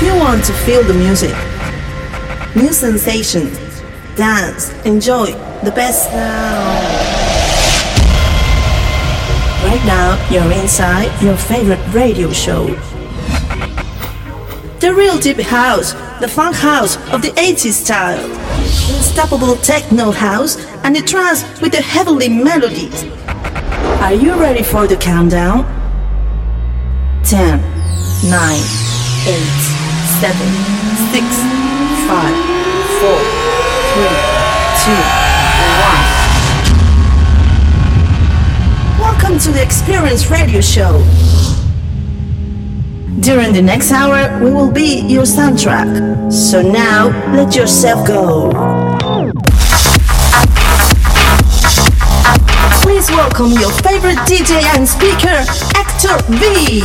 If you want to feel the music, new sensations, dance, enjoy the best now. Right now, you're inside your favorite radio show. The real deep house, the funk house of the 80s style. Unstoppable techno house and the trance with the heavenly melodies. Are you ready for the countdown? 10, 9, 8, 7, 6, 5, 4, 3, 2, 1. Welcome to the Experience Radio Show. During the next hour, we will be your soundtrack. So now, let yourself go. Please welcome your favorite DJ and speaker, Hector V.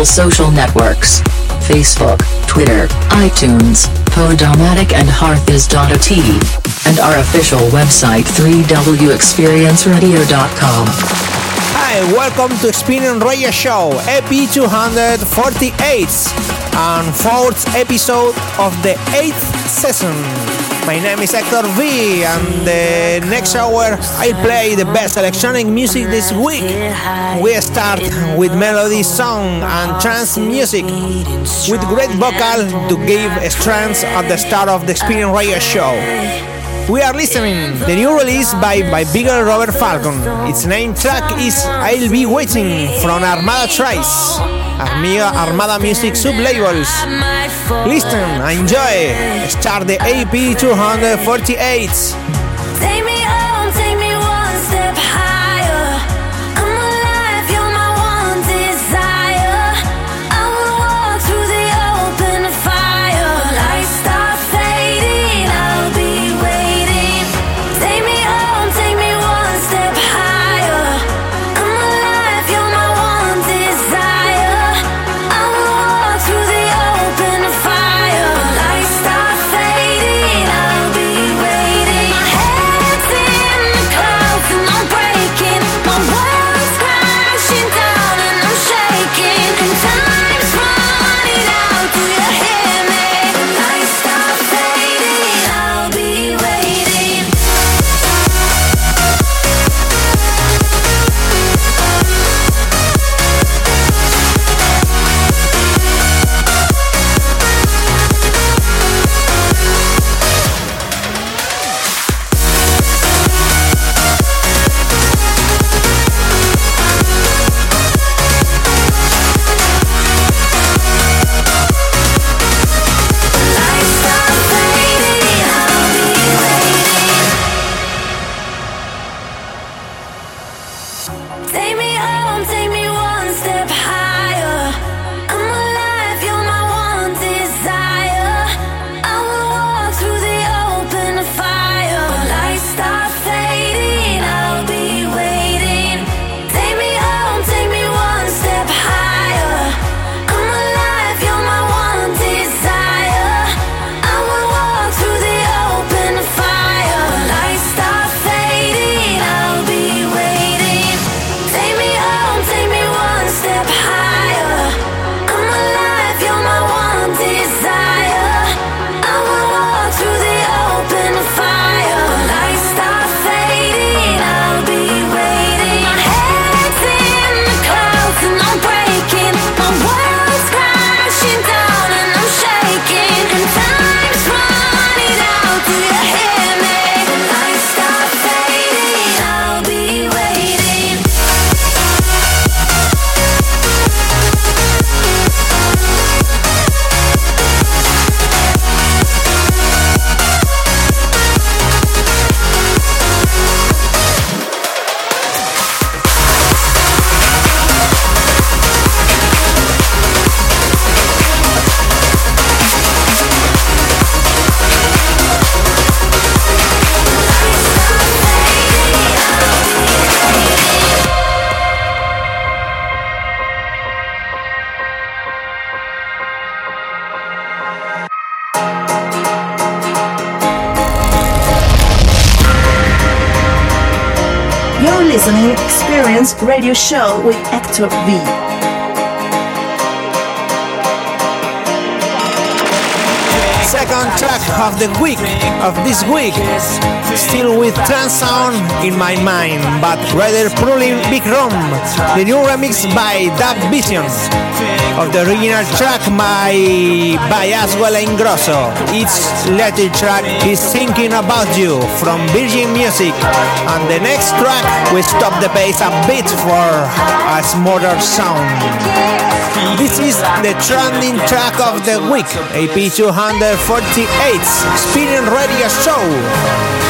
all social networks. Facebook, Twitter, iTunes, Podomatic and Hearthis.at. And our official website 3wexperienceradio.com. Hi, welcome to Experience Radio Show, EP 248, and fourth episode of the eighth season. My name is Hector V, and the next hour I'll play the best electronic music this week. We start with melody, song, and trance music, with great vocal to give strength at the start of the Experience Radio Show. We are listening the new release by, by Vigel Robert Falcon. Its name track is I'll Be Waiting from Armada Trice, Armia Armada Music sublabels. Listen, enjoy. Start the AP 248. Radio Show with Hector V. second track of the week of this week still with trance sound in my mind but rather pulling big room the new remix by Dub Vision of the original track by by Axwell Ingrosso its latter track is thinking about you from Virgin Music. And the next track we stop the pace a bit for a smoother sound. This is the trending track of the week AP 200 48th Experience Radio Show.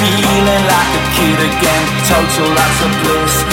Feeling like a kid again, total lots of bliss.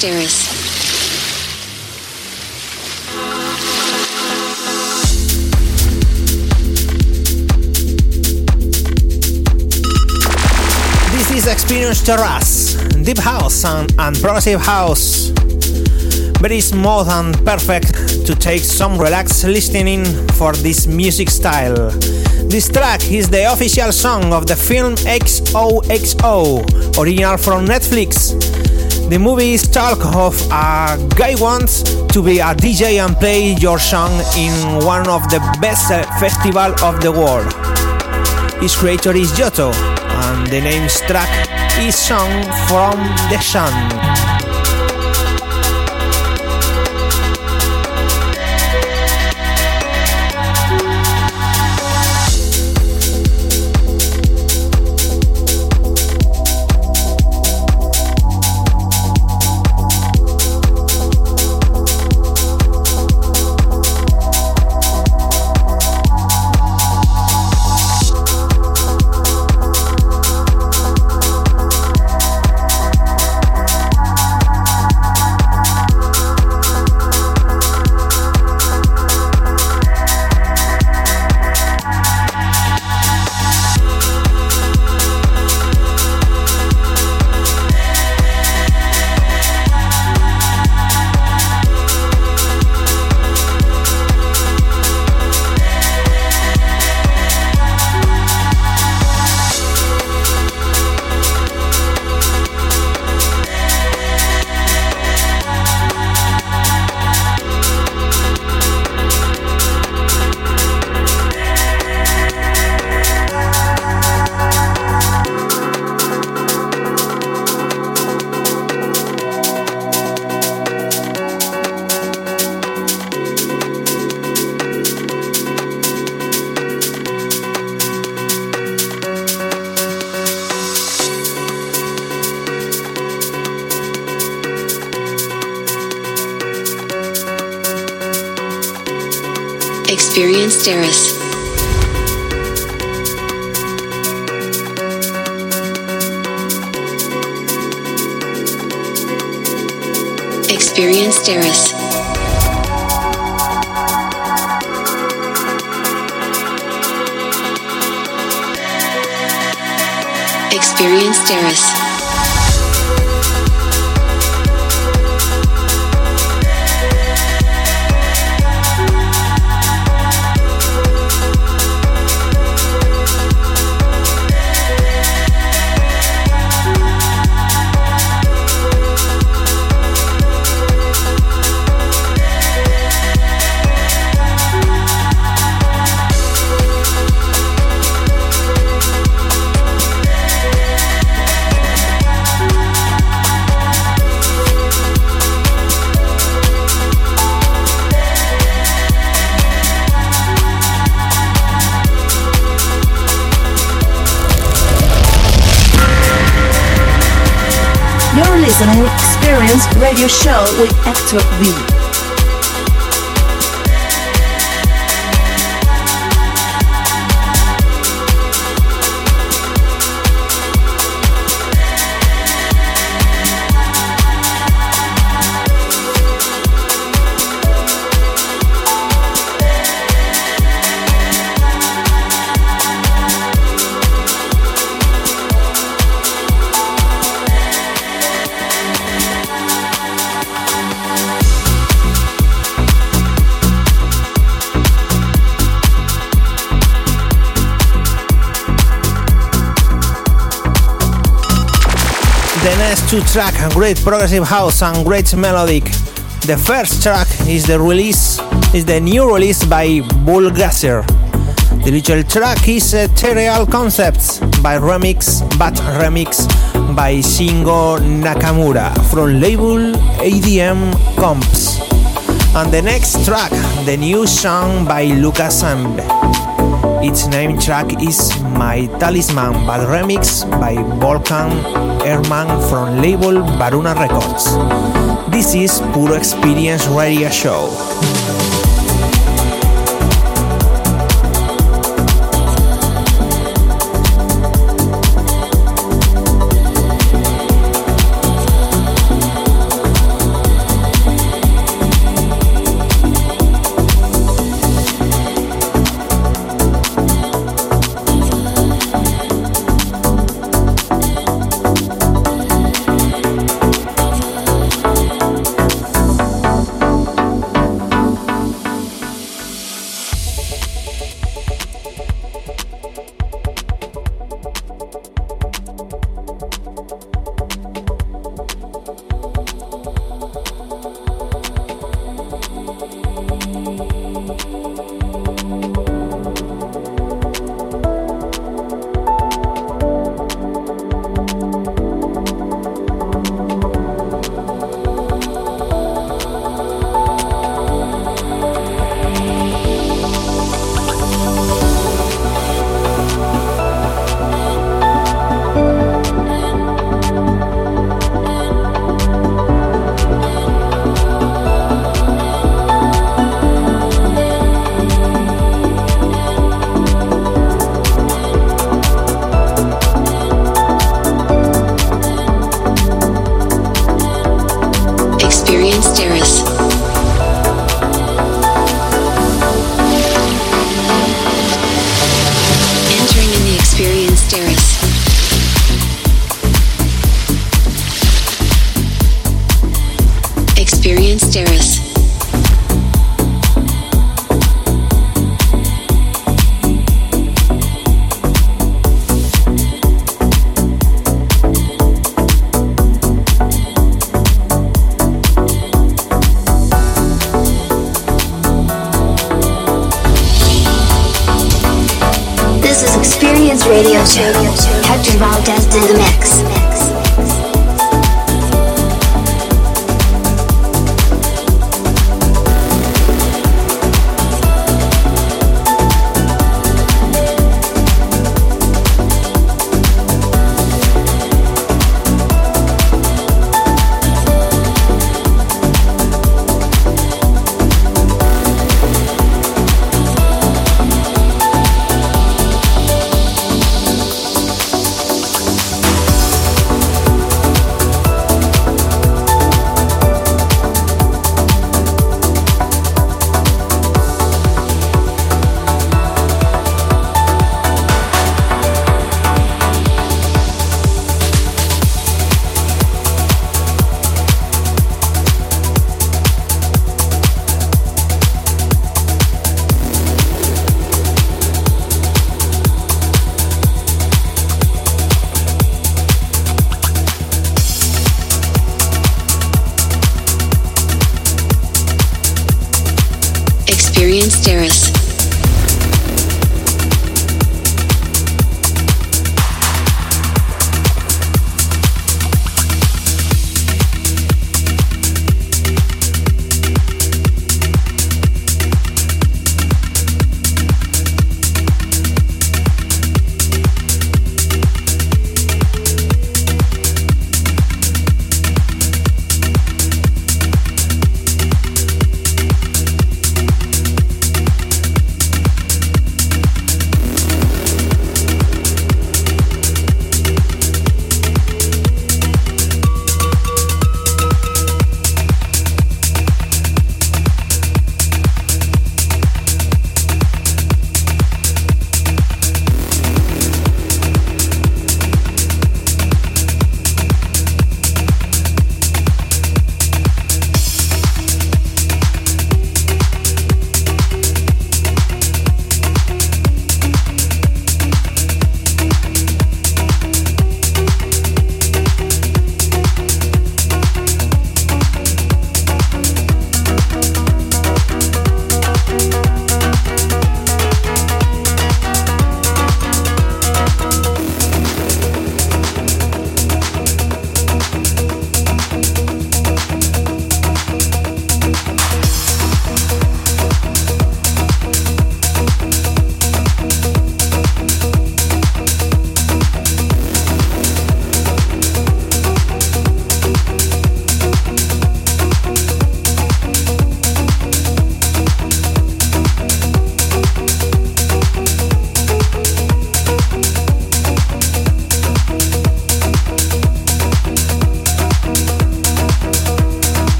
Terrace, This is Experience Terrace, Deep House and, and Progressive House. Very smooth and perfect to take some relaxed listening for this music style. This track is the official song of the film XOXO, original from Netflix. The movie is talk of a guy wants to be a DJ and play your song in one of the best uh, festival of the world. His creator is Yotto, and the name's track is song from the sun. Experience Terrace. Listening Experience Radio Show with Hector V. two track, great progressive house and great melodic. The first track is the release is the new release by Blugazer. The original track is uh, Ethereal Concepts by Remix, but remix by Shingo Nakamura from label EDM Comps. And the next track, the new song by Luka Sambe. Its name track is My Talisman, but remix by Volkan Erman from label Varona Records. This is Puro Experience Radio Show.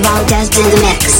Valdez in the mix.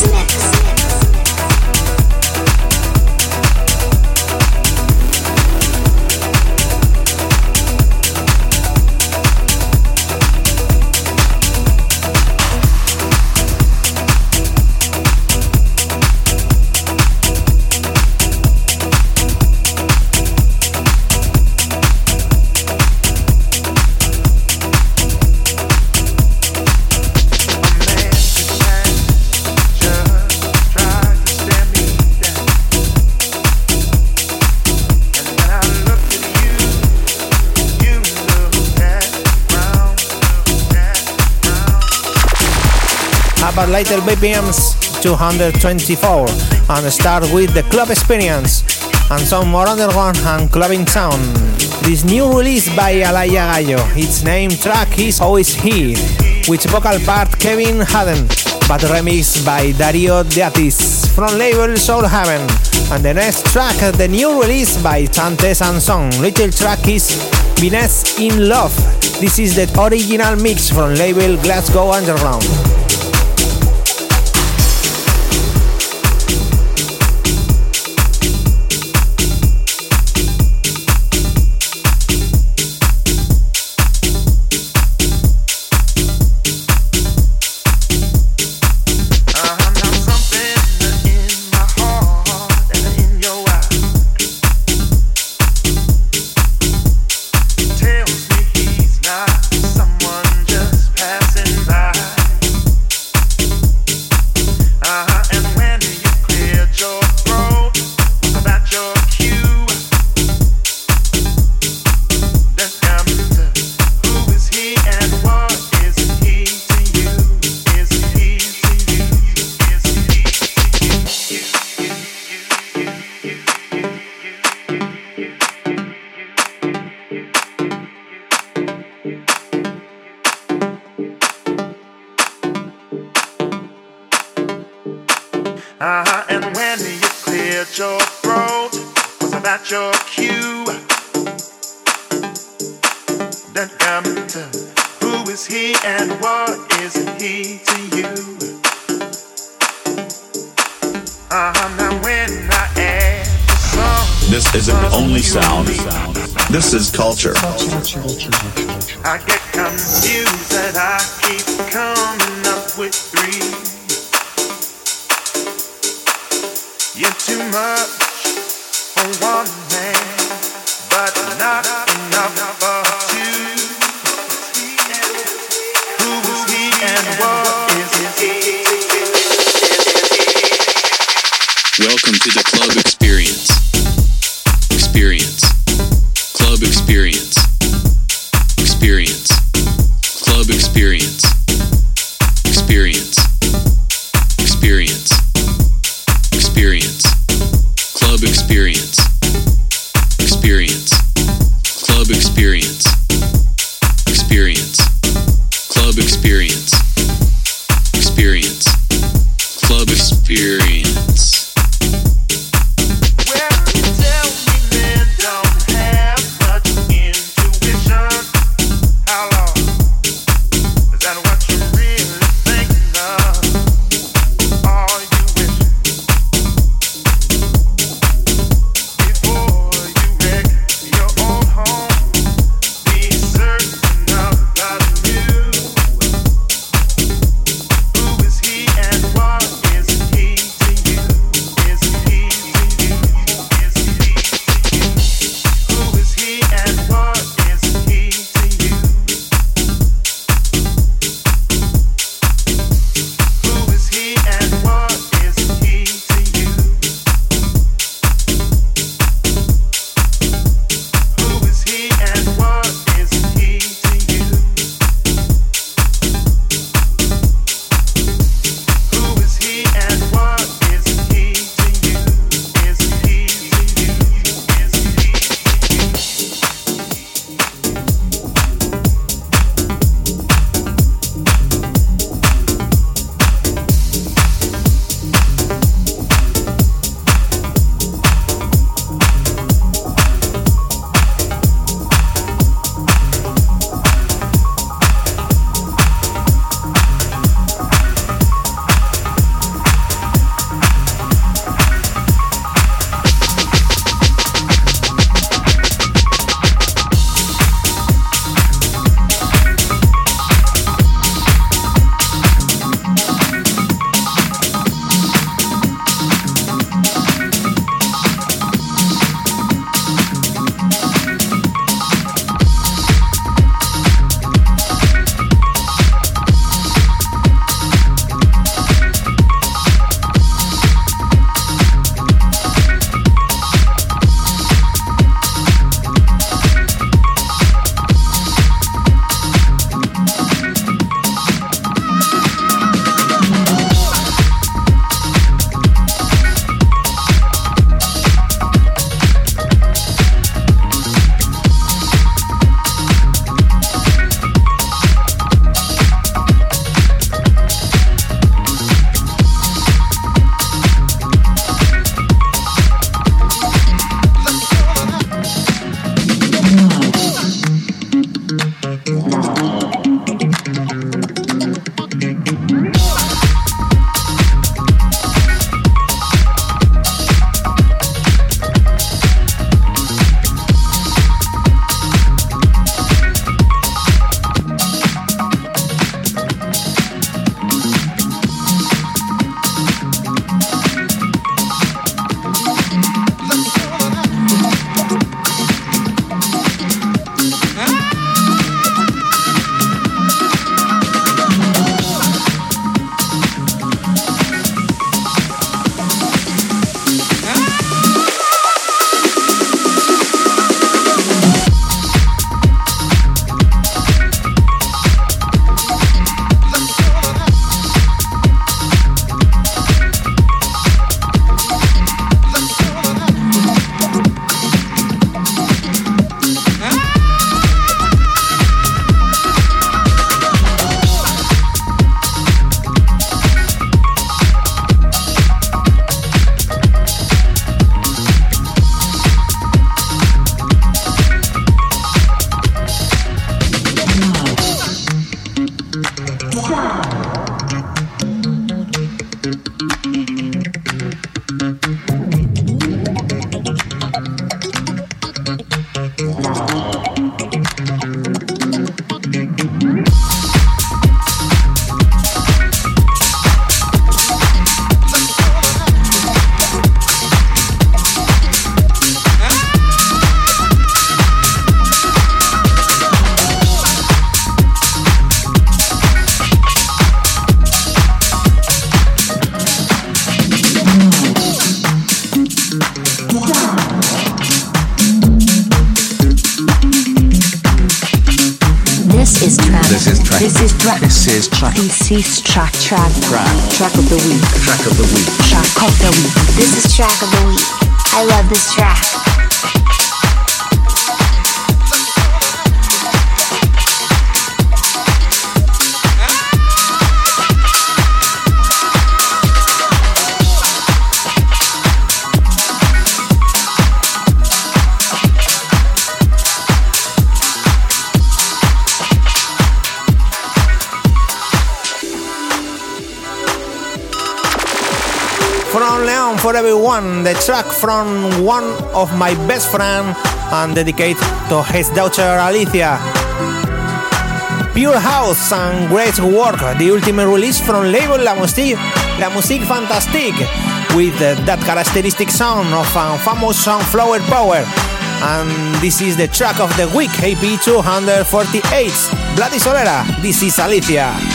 BPMs 224 and start with the club experience and some more underground and clubbing sound. This new release by Alaia Gallo, its name track is Always He, which vocal part Kevin Haden, but remixed by Dario D'Attis from label Soul Heaven. And the next track, the new release by Sante Sansone. Little track is Venice in Love. This is the original mix from label Glasgow Underground. To the club everyone, the track from one of my best friends and dedicate to his daughter Alicia. Pure House and Great Work, the ultimate release from label La Musique, La Musique Fantastique, with that characteristic sound of a famous song Flower Power. And this is the track of the week, AP 248, Vladi Solera, this is Alicia.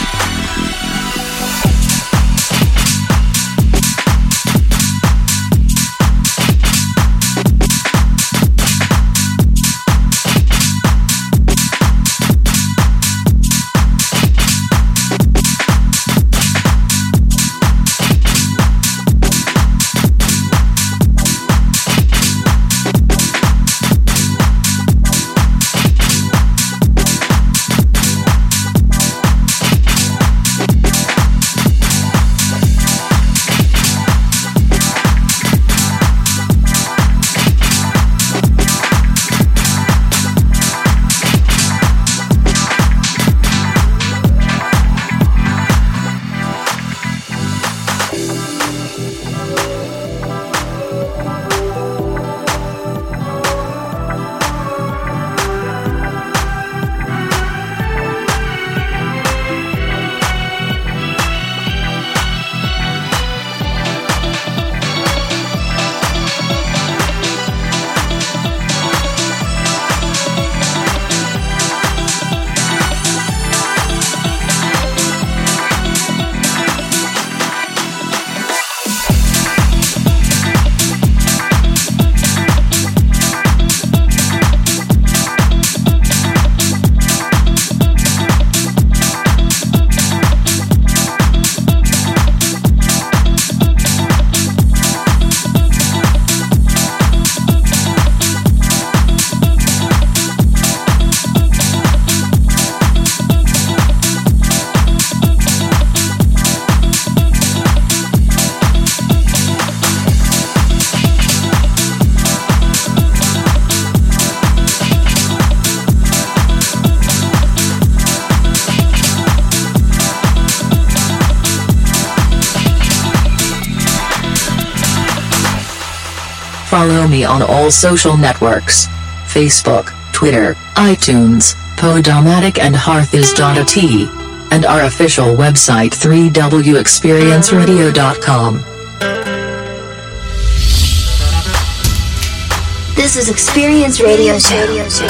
All social networks Facebook, Twitter, iTunes, Podomatic, and Hearthis.at. And our official website 3wexperienceradio.com. This is Experience Radio Show.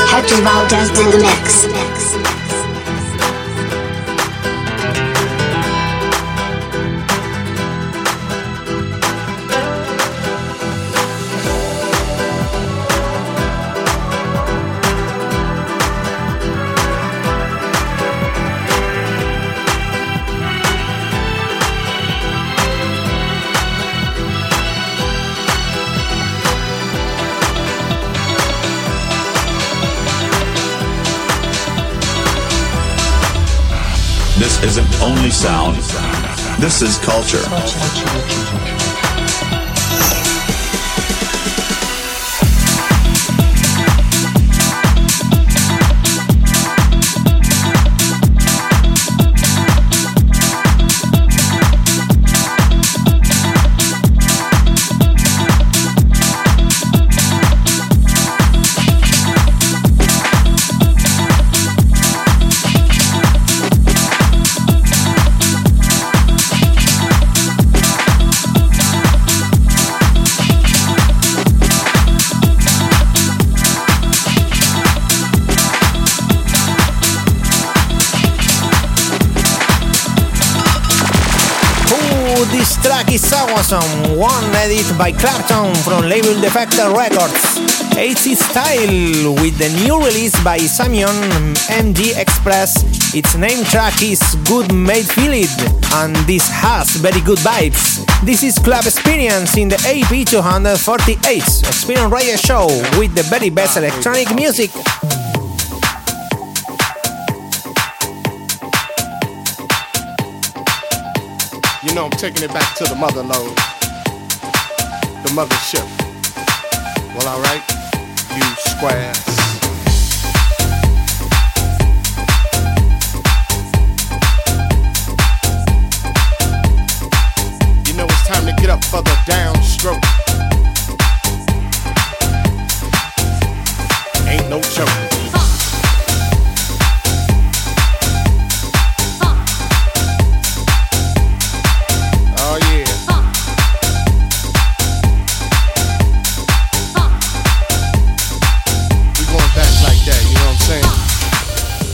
Hector Valdez in the mix. Sound. This is culture. Awesome. One edit by Claptone from label Defected Records. 80 style with the new release by Simion MD X-Spress. Its name track is God Made Feel It, and this has very good vibes. This is Club Experience in the AP 248 Experience Radio Show with the very best electronic music. Know I'm taking it back to the mother load. The mothership. Well, alright. You squares. You know it's time to get up for the downstroke.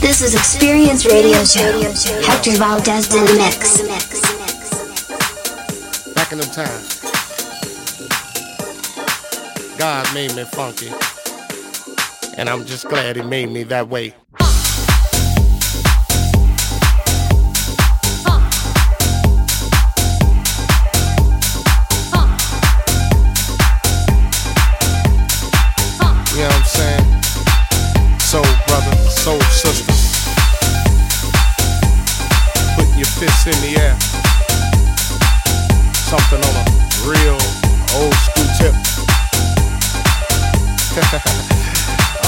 This is Experience Radio Show. Hector Valdez in the mix. Back in them times. God made me funky. And I'm just glad he made me that way. You know what I'm saying? Soul brother, soul sister. Your fists in the air. Something on a real old school tip.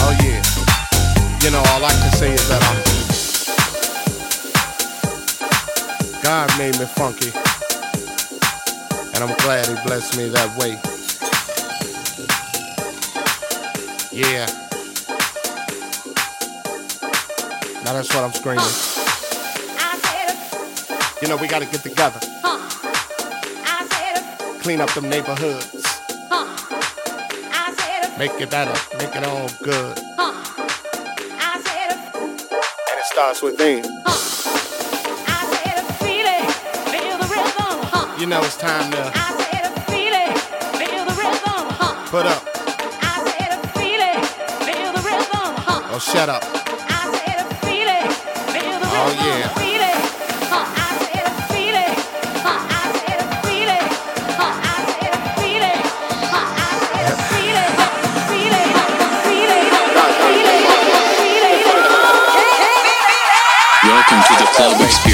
oh yeah. You know, all I can say is that I'm God made me funky. And I'm glad he blessed me that way. Yeah. Now that's what I'm screaming. You know, we gotta get together. Clean up them neighborhoods. Make it better, make it all good. And it starts within. You know, it's time to put up. Or oh, shut up. Oh, yeah. Welcome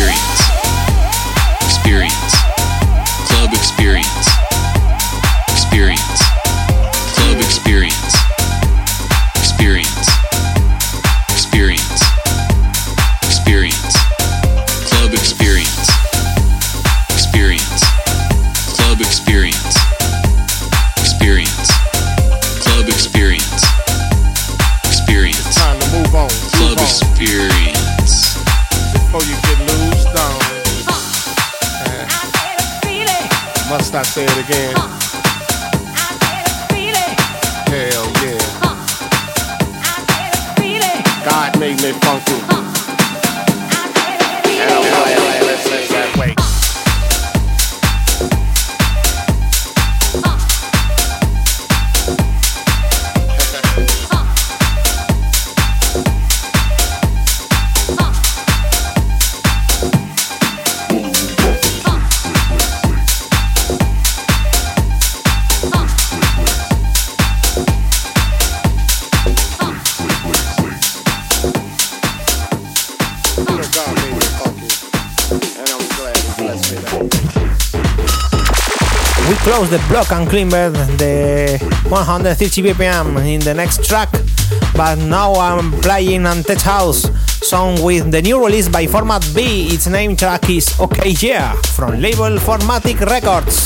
close the block and clean bed, the 130 BPM in the next track. But now I'm playing on Tech House song with the new release by Format B. Its name track is OK Yeah from label Formatik Records.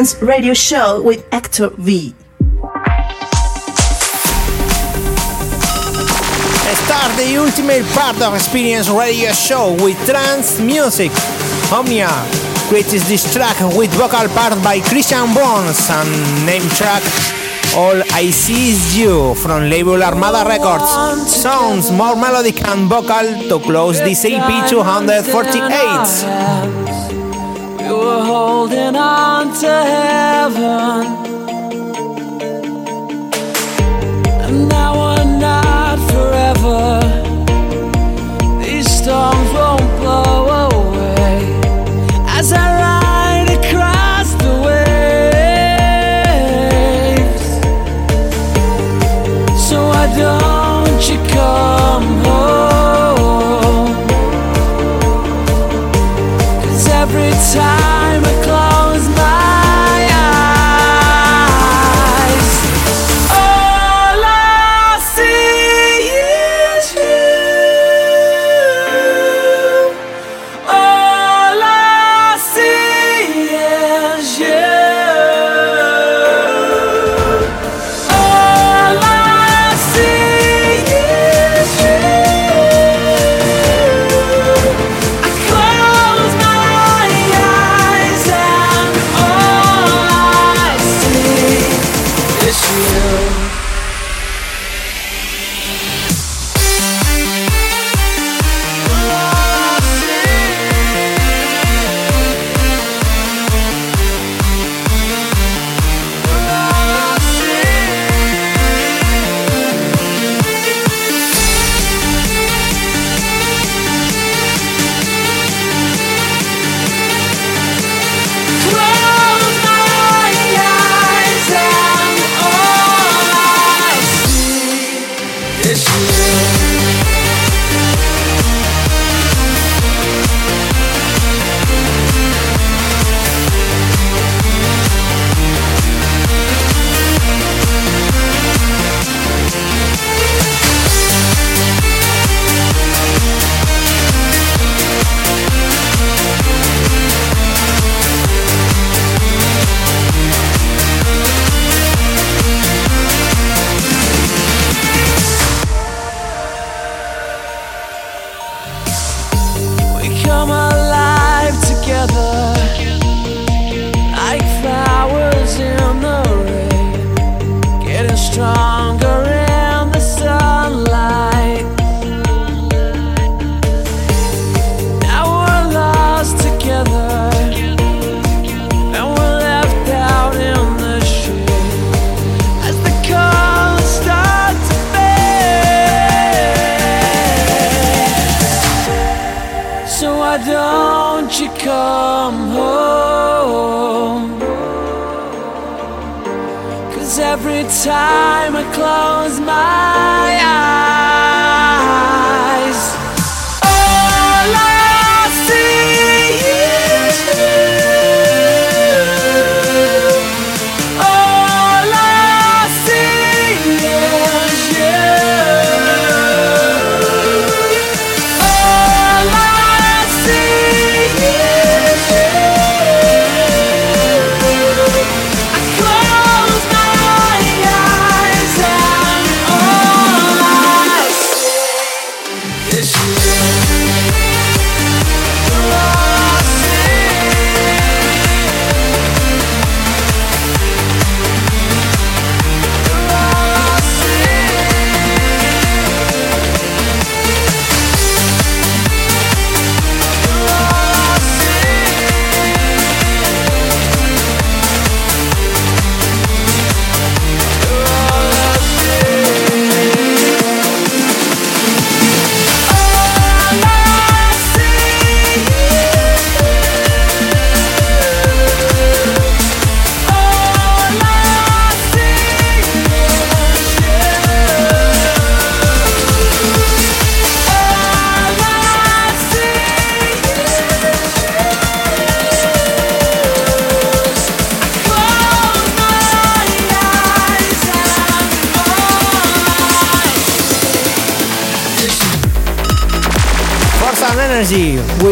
Experience Radio Show with Hector V. Start the ultimate part of Experience Radio Show with trance music. Omnia creates this track with vocal part by Christian Burns and name track All I See Is You from label Armada Records. Sounds more melodic and vocal to close this EP 248. We were holding on to heaven. And now we're not forever. These storms won't blow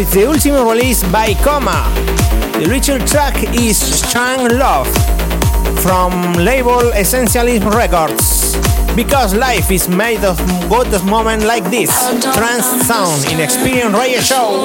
with the ultimate release by KhoMha. The Richard track is Strange Love from label Essentializm Records. Because life is made of good moments like this. Trance sound in Experience Radio Show.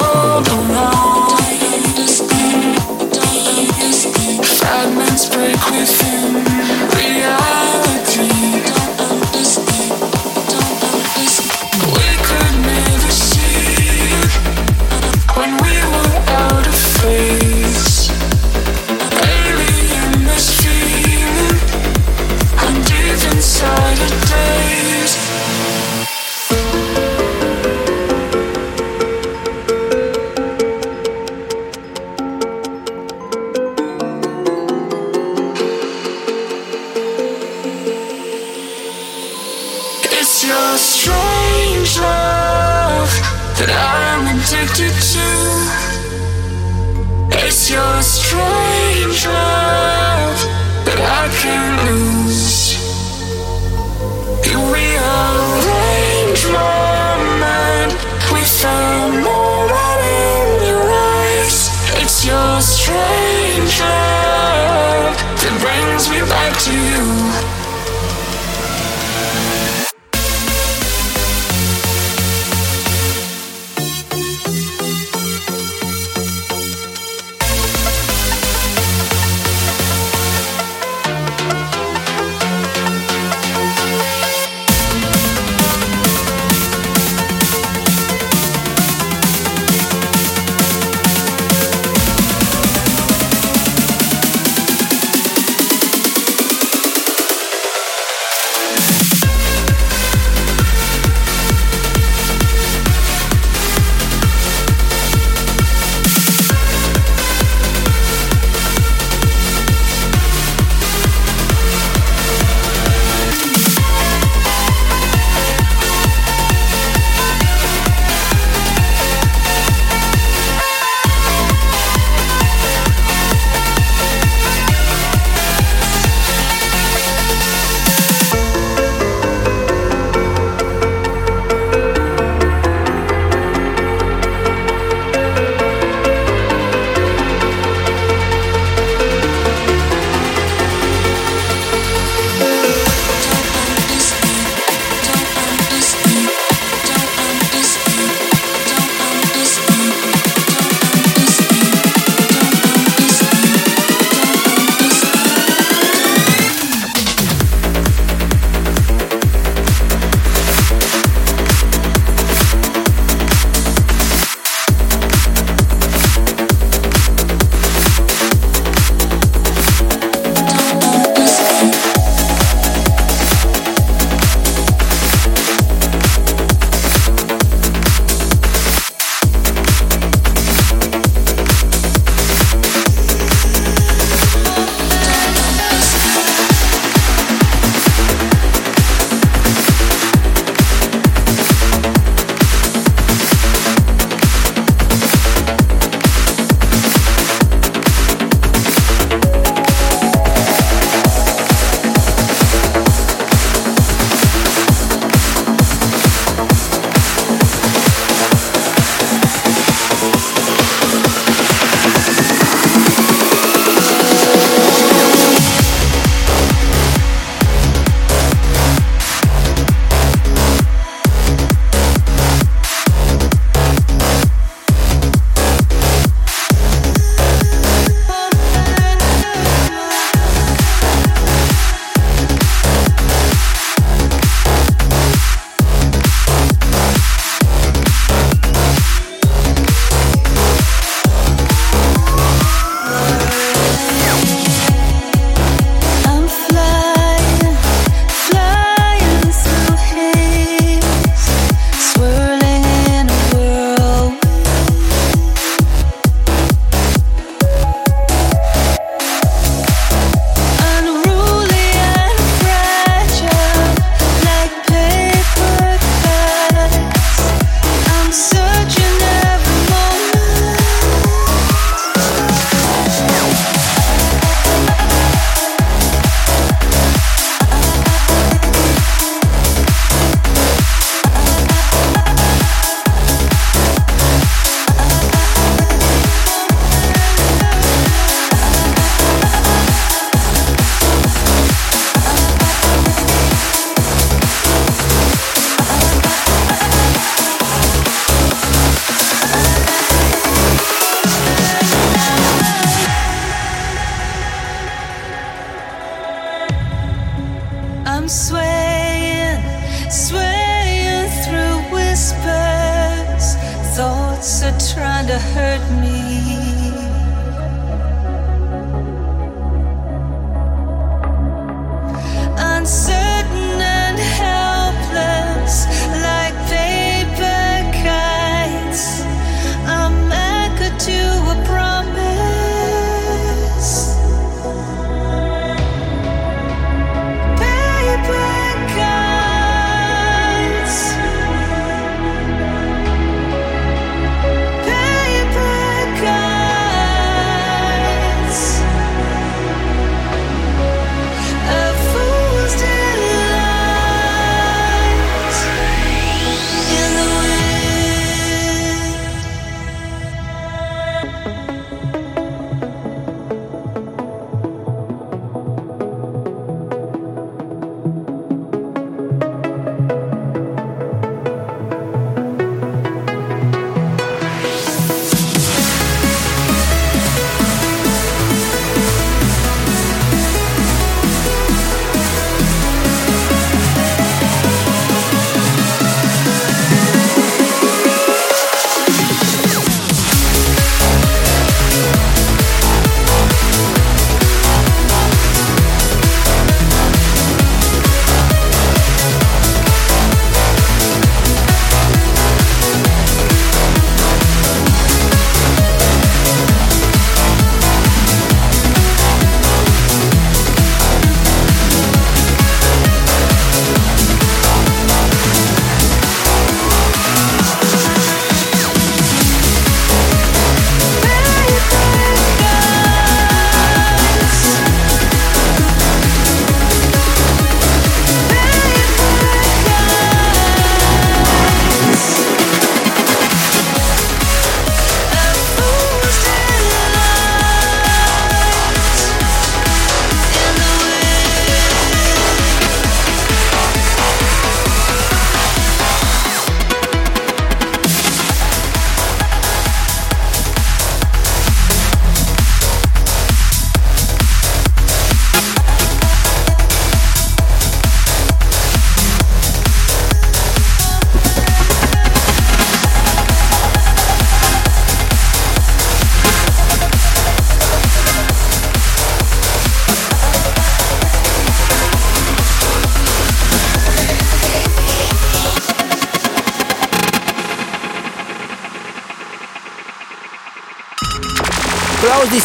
brings me back to you.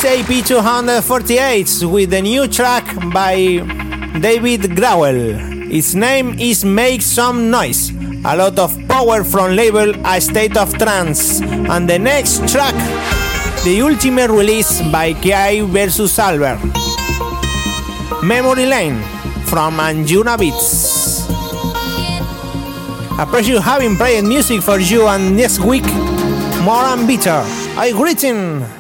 Close AP 248 with a new track by David Gravell. Its name is Make Some Noise. A lot of power from label A State of Trance. And the next track, the ultimate release by Kyau vs Albert. Memory Lane from Anjunabeats. I appreciate having played music for you and next week more and better. I greeting.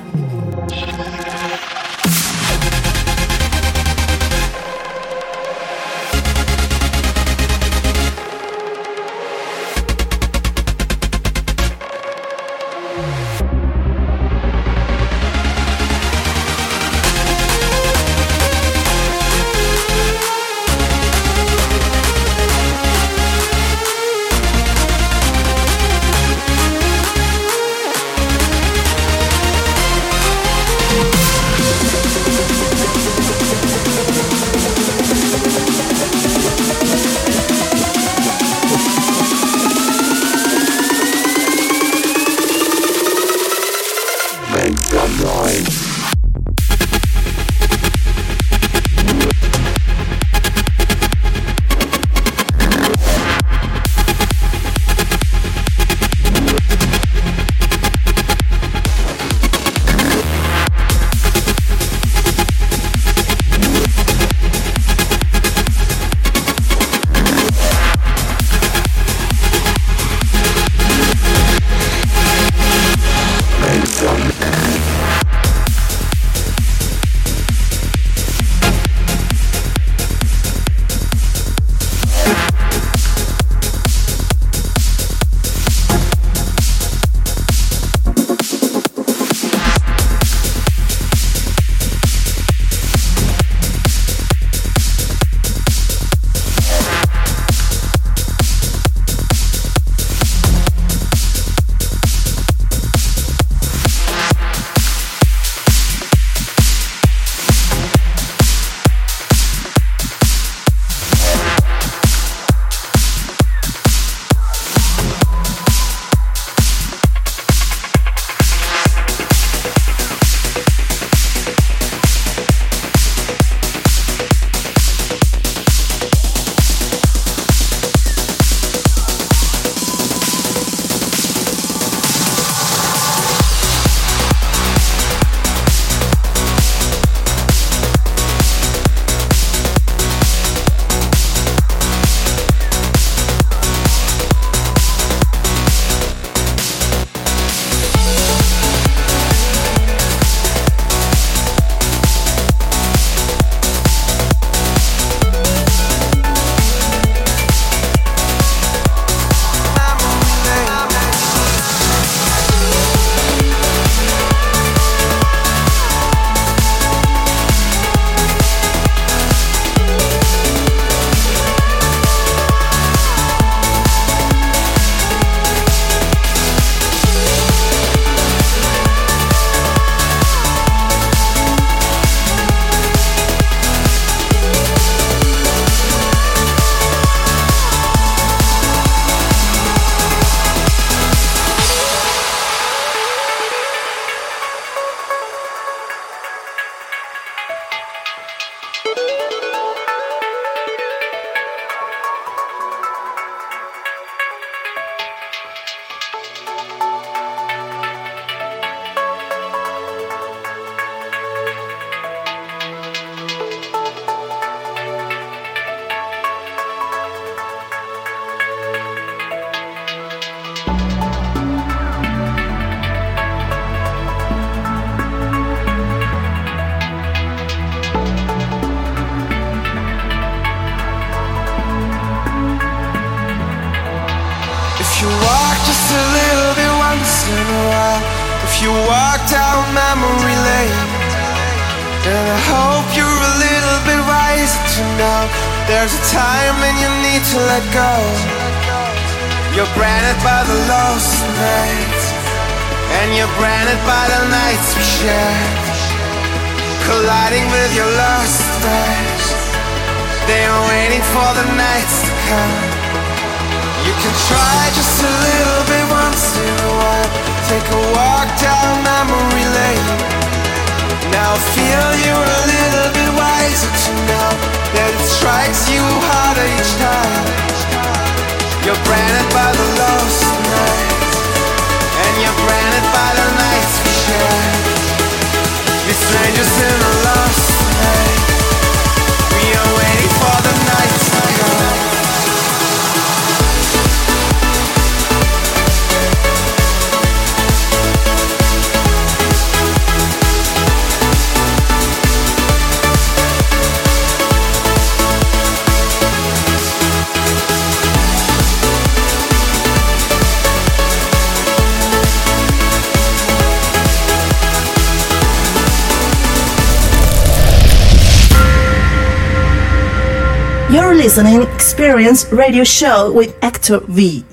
There's a time when you need to let go. You're branded by the lost nights, and you're branded by the nights we share, colliding with your lost days. They are waiting for the nights to come. You can try just a little bit once in a while. Take a walk down memory lane. Now feel you're a little bit wiser to know that it strikes you harder each time. You're branded by the lost nights, and you're branded by the nights we share. Be strangers in a lost You're listening Experience Radio Show with Hector V.